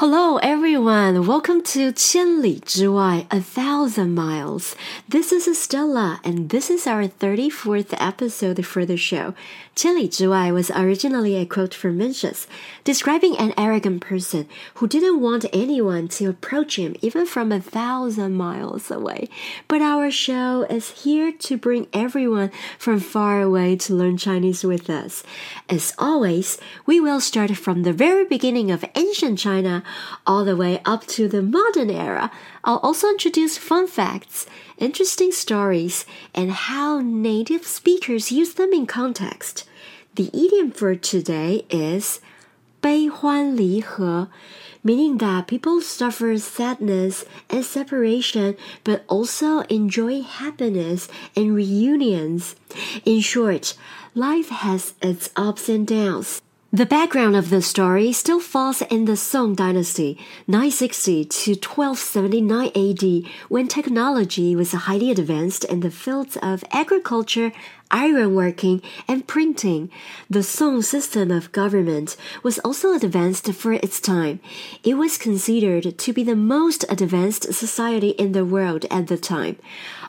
Hello, everyone. Welcome to 千里之外, a thousand miles. This is Estella, and this is our 34th episode for the show. 千里之外was originally a quote from Mencius, describing an arrogant person who didn't want anyone to approach him even from a thousand miles away. But our show is here to bring everyone from far away to learn Chinese with us. As always, we will start from the very beginning of ancient China all the way up to the modern era. I'll also introduce fun facts, interesting stories, and how native speakers use them in context. The idiom for today is 悲欢离合 meaning that people suffer sadness and separation, but also enjoy happiness and reunions. In short, life has its ups and downs. The background of the story still falls in the Song dynasty, 960 to 1279 AD, when technology was highly advanced in the fields of agriculture, ironworking, and printing. The Song system of government was also advanced for its time. It was considered to be the most advanced society in the world at the time.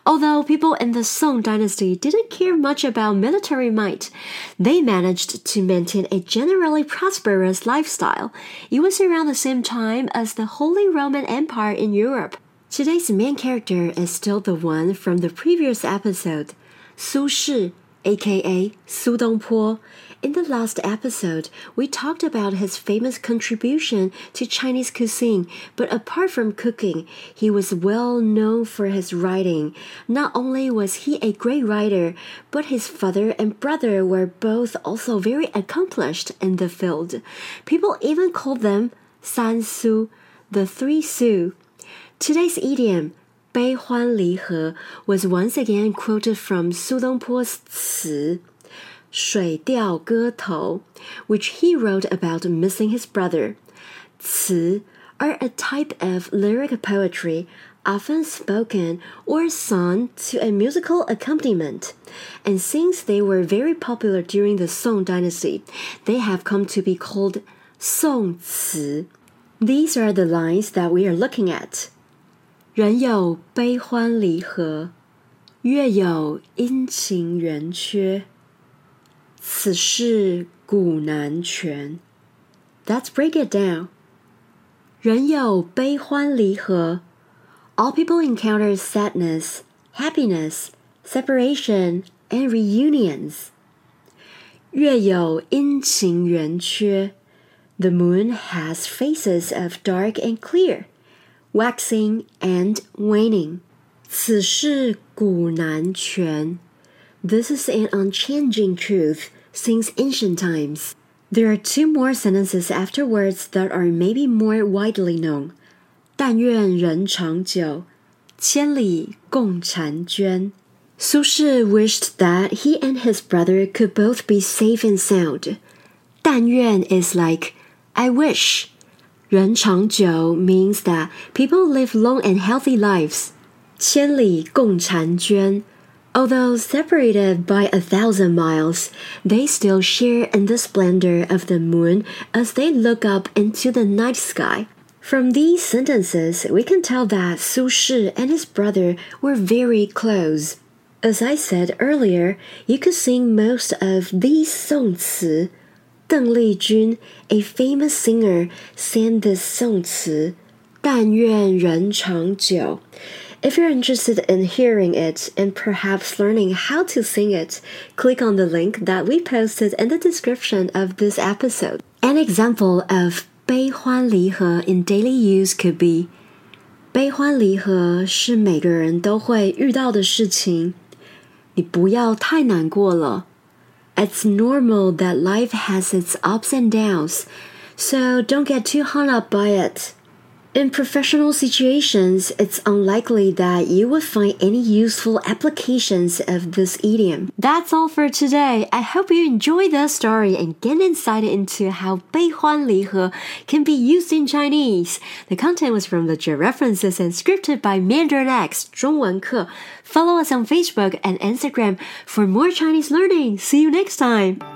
Although people in the Song dynasty didn't care much about military might, they managed to maintain a generally prosperous lifestyle. It was around the same time as the Holy Roman Empire in Europe. Today's main character is still the one from the previous episode, Su Shi, aka Su Dongpo. In the last episode, we talked about his famous contribution to Chinese cuisine, but apart from cooking, he was well known for his writing. Not only was he a great writer, but his father and brother were both also very accomplished in the field. People even called them San Su, the three Su. Today's idiom 悲欢离合 was once again quoted from Su Dongpo's 词。水调歌头, which he wrote about missing his brother. 词 are a type of lyric poetry often spoken or sung to a musical accompaniment. And since they were very popular during the Song dynasty, they have come to be called Song 词. These are the lines that we are looking at. 人有悲欢离合，月有阴晴圆缺。此事古难全。Let's break it down. 人有悲欢离合。All people encounter sadness, happiness, separation, and reunions. 月有阴晴圆缺。The moon has phases of dark and clear, waxing and waning. 此事古难全。This is an unchanging truth since ancient times. There are two more sentences afterwards that are maybe more widely known. 但愿人长久，千里共婵娟. Su Shi wished that he and his brother could both be safe and sound. 但愿 is like I wish. 人长久 means that people live long and healthy lives. 千里共婵娟 Although separated by a thousand miles, they still share in the splendor of the moon as they look up into the night sky. From these sentences, we can tell that Su Shi and his brother were very close. As I said earlier, you could sing most of these songci. Deng Lijun, a famous singer, sang this songci, 但愿人长久. If you're interested in hearing it and perhaps learning how to sing it, click on the link that we posted in the description of this episode. An example of 悲欢离合 in daily use could be 悲欢离合是每个人都会遇到的事情，你不要太难过了。 It's normal that life has its ups and downs, so don't get too hung up by it. In professional situations, it's unlikely that you would find any useful applications of this idiom. That's all for today. I hope you enjoyed the story and get insight into how 悲欢离合 can be used in Chinese. The content was from legit references and scripted by Mandarin X 中文课. Follow us on Facebook and Instagram for more Chinese learning. See you next time.